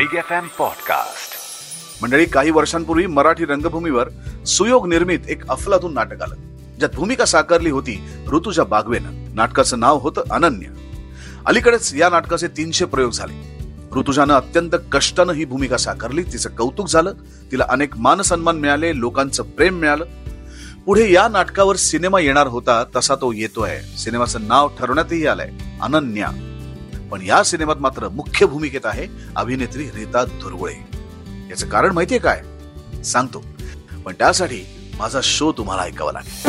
Big F M podcast मंडळी काही वर्षांपूर्वी मराठी रंगभूमीवर सुयोग निर्मित एक अफलातून नाटक आलं ज्यात भूमिका साकारली होती ऋतुजा बागवेनं. नाटकाचं नाव होतं अनन्य. अलीकडेच या नाटकाचे तीनशे प्रयोग झाले. ऋतुजानं अत्यंत कष्टानं ही भूमिका साकारली तिचं कौतुक झालं तिला अनेक मानसन्मान मिळाले लोकांचं प्रेम मिळालं. पुढे या नाटकावर सिनेमा येणार होता तसा तो येतोय. सिनेमाचं नाव ठरवण्यातही आलंय अनन्या. पण या सिनेमात मात्र मुख्य भूमिकेत आहे अभिनेत्री रीता धुरवळे याचं कारण माहितीये काय? सांगतो. पण त्यासाठी माझा शो तुम्हाला ऐकावा लागेल.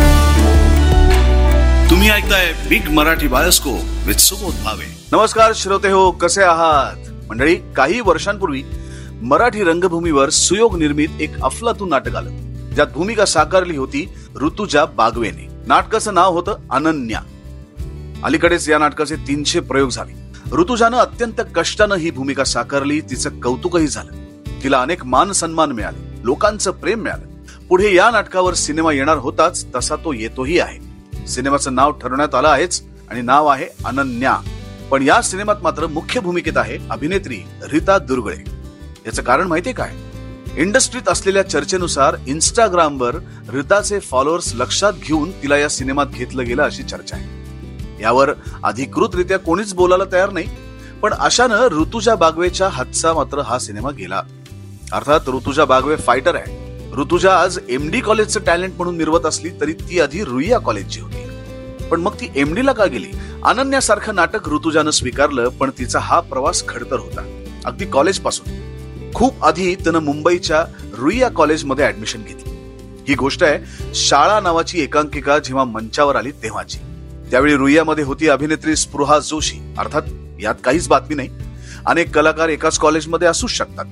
तुम्ही ऐकताय big Marathi bioscope with Subodh Bhave. नमस्कार श्रोते हो कसे आहात? मंडळी काही वर्षांपूर्वी मराठी रंगभूमीवर सुयोग निर्मित एक अफलातून नाटक आलं. ज्यात भूमिका साकारली होती ऋतुजा बागवेने. नाटकाचं नाव होतं अनन्या. अलीकडेच या नाटकाचे तीनशे प्रयोग झाले. ऋतुजानं अत्यंत कष्टानं ही भूमिका साकारली तिचं कौतुकही झालं. तिला अनेक मान सन्मान मिळाले लोकांचं प्रेम मिळालं. पुढे या नाटकावर सिनेमा येणार होताच तसा तो येतोही आहे. सिनेमाचं नाव ठरवण्यात आलं आहेच आणि नाव आहे अनन्या. पण या सिनेमात मात्र मुख्य भूमिकेत आहे अभिनेत्री रीता दुर्गळे. याचं कारण माहितीये काय? इंडस्ट्रीत असलेल्या चर्चेनुसार इंस्टाग्रामवर रीताचे फॉलोअर्स लक्षात घेऊन तिला या सिनेमात घेतलं गेलं अशी चर्चा आहे. यावर अधिकृतरित्या कोणीच बोलायला तयार नाही. पण अशानं ऋतुजा बागवेच्या हातचा मात्र हा सिनेमा गेला. अर्थात ऋतुजा बागवे फायटर आहे. ऋतुजा आज एम डी कॉलेजचं टॅलेंट म्हणून मिरवत असली तरी ती आधी रुईया कॉलेजची होती. पण मग ती एमडी ला का गेली? अनन्यासारखं नाटक ऋतुजानं स्वीकारलं पण तिचा हा प्रवास खडतर होता. अगदी कॉलेजपासून. खूप आधी तिनं मुंबईच्या रुईया कॉलेजमध्ये ऍडमिशन घेतली. ही गोष्ट आहे शाळा नावाची एकांकिका जेव्हा मंचावर आली तेव्हाची. त्यावेळी रुईयामध्ये होती अभिनेत्री स्पृहा जोशी अर्थात यात काहीच बातमी नाही अनेक कलाकार एकाच कॉलेजमध्ये असूच शकतात.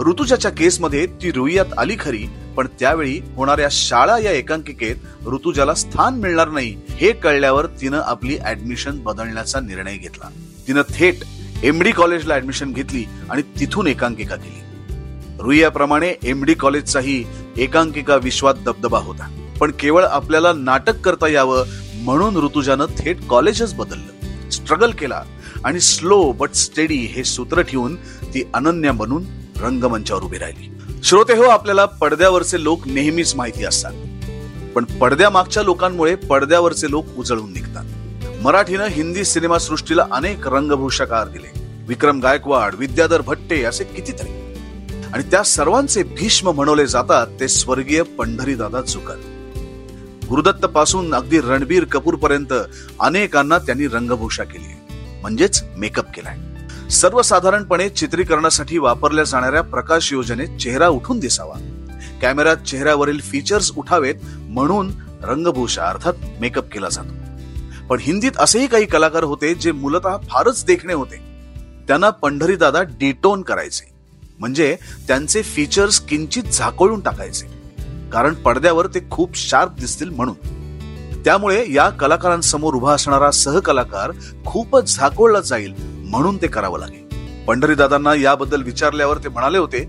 ऋतुजाच्या केसमध्ये ती रुईयात आली खरी पण त्यावेळी होणाऱ्या शाळा या एकांकिकेत ऋतुजाला स्थान मिळणार नाही हे कळल्यावर तिनं आपली ऍडमिशन बदलण्याचा निर्णय घेतला. तिनं थेट एमडी कॉलेजला ऍडमिशन घेतली आणि तिथून एकांकिका केली. रुईयाप्रमाणे एमडी कॉलेजचाही एकांकिका विश्वात दबदबा होता. पण केवळ आपल्याला नाटक करता यावं म्हणून ऋतुजानं थेट कॉलेजच बदललं. स्ट्रगल केला आणि स्लो बट स्टेडी हे सूत्र ठेवून ती अनन्या बनून रंगमंचावर उभी राहिली. श्रोते हो आपल्याला पडद्यावरचे लोक नेहमीच माहिती असतात. पण पडद्यामागच्या लोकांमुळे पडद्यावरचे लोक उजळून निघतात. मराठीनं हिंदी सिनेमा सृष्टीला अनेक रंगभूषाकार दिले. विक्रम गायकवाड विद्याधर भट्टे असे कितीतरी. आणि त्या सर्वांचे भीष्म म्हणवले जातात ते स्वर्गीय पंढरीदादा चुकर. गुरुदत्त पासून अगदी रणबीर कपूर पर्यंत अनेकांना त्यांनी रंगभूषा केली. म्हणजेच मेकअप केलाय. सर्वसाधारणपणे चित्रीकरणासाठी वापरल्या जाणाऱ्या प्रकाश योजनेत चेहरा उठून दिसावा. कॅमेऱ्यात चेहऱ्यावरील फीचर्स उठावेत म्हणून रंगभूषा अर्थात मेकअप केला जातो. पण हिंदीत असेही काही कलाकार होते जे मूलतः फारच देखणे होते. त्यांना पंढरीदादा डिटोन करायचे. म्हणजे त्यांचे फीचर्स किंचित झाकोळून टाकायचे. कारण पडद्यावर ते खूप शार्प दिसतील म्हणून. त्यामुळे या कलाकारांसमोर उभा असणारा सहकलाकार खूपच झाकोळला जाईल म्हणून ते करावं लागेल. पंढरीदादांना याबद्दल विचारल्यावर ते म्हणाले होते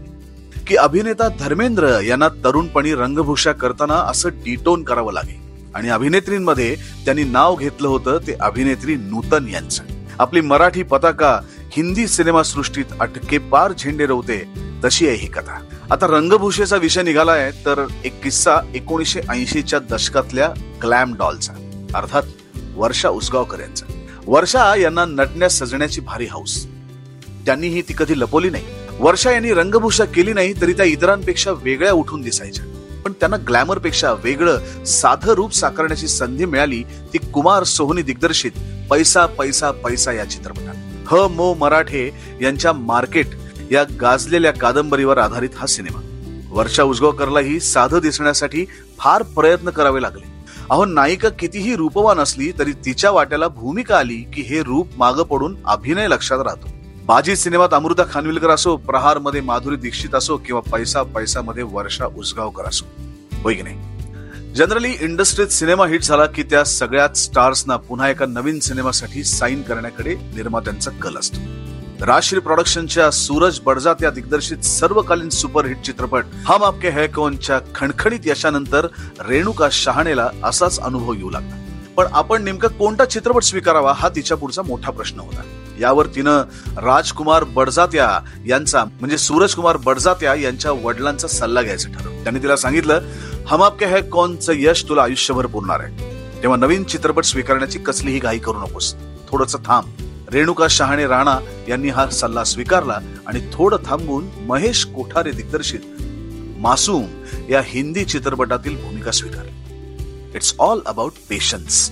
की अभिनेता धर्मेंद्र यांना तरुणपणी रंगभूषा करताना असं डिटोन करावं लागेल. आणि अभिनेत्रींमध्ये त्यांनी नाव घेतलं होतं ते अभिनेत्री नूतन यांचं. आपली मराठी पताका हिंदी सिनेमा सृष्टीत अटके पार झेंडे रवते तशी आहे ही कथा. आता रंगभूषेचा विषय निघाला आहे तर एक किस्सा एकोणीसशे ऐंशीच्या दशकातल्या ग्लॅम डॉलचा अर्थात वर्षा उसगावकर यांचा. वर्षा यांना नटण्यास सजण्याची भारी हौस. त्यांनीही ती कधी लपवली नाही. वर्षा यांनी रंगभूषा केली नाही तरी त्या इतरांपेक्षा वेगळ्या उठून दिसायच्या. पण त्यांना ग्लॅमरपेक्षा वेगळं साधं रूप साकारण्याची संधी मिळाली ती कुमार सोहनी दिग्दर्शित पैसा पैसा पैसा या चित्रपटात. ह मो मराठे यांच्या मार्केट या गाजलेल्या कादंबरीवर आधारित हा सिनेमा. वर्षा उजगावकरलाही साधं दिसण्यासाठी फार प्रयत्न करावे लागले. अहो नायिका कितीही रूपवान असली तरी तिच्या वाट्याला भूमिका आली की हे रूप मागं पडून अभिनय लक्षात राहतो. बाजी सिनेमात अमृता खानविलकर असो प्रहारमध्ये माधुरी दीक्षित असो किंवा पैसा पैसा मध्ये वर्षा उसगावकर असो. होय की नाही? जनरली इंडस्ट्रीत सिनेमा हिट झाला की त्या सगळ्याच स्टार्सना पुन्हा एका नवीन सिनेमासाठी साईन करण्याकडे निर्मात्यांचा कल असतो. राजश्री प्रोडक्शनच्या सूरज बडजात या दिग्दर्शित सर्वकालीन सुपरहिट चित्रपट हम आपके है कोनच्या खणखणीत यशानंतर रेणुका शहाणेला असाच अनुभव येऊ लागला. पण आपण नेमका कोणता चित्रपट स्वीकारावा हा तिच्या पुढचा मोठा प्रश्न होता. यावर तिनं राजकुमार बडजात्या यांचा म्हणजे सूरजकुमार बडजात्या यांच्या वडिलांचा सल्ला घ्यायचं ठरवलं. त्यांनी तिला सांगितलं हम आपके है कोणचं यश तुला आयुष्यभर पुरणार आहे. तेव्हा नवीन चित्रपट स्वीकारण्याची कसलीही घाई करू नकोस. थोडस थांब. रेणुका शहाणे राणा यांनी हा सल्ला स्वीकारला आणि थोडं थांबून महेश कोठारे दिग्दर्शित मासूम या हिंदी चित्रपटातील भूमिका स्वीकारली. इट्स ऑल अबाउट पेशन्स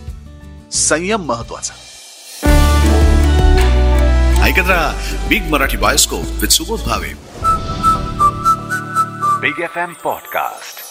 संयम महत्त्वाचा ऐकत राहा big Marathi bioscope with Subodh Bhave big F M podcast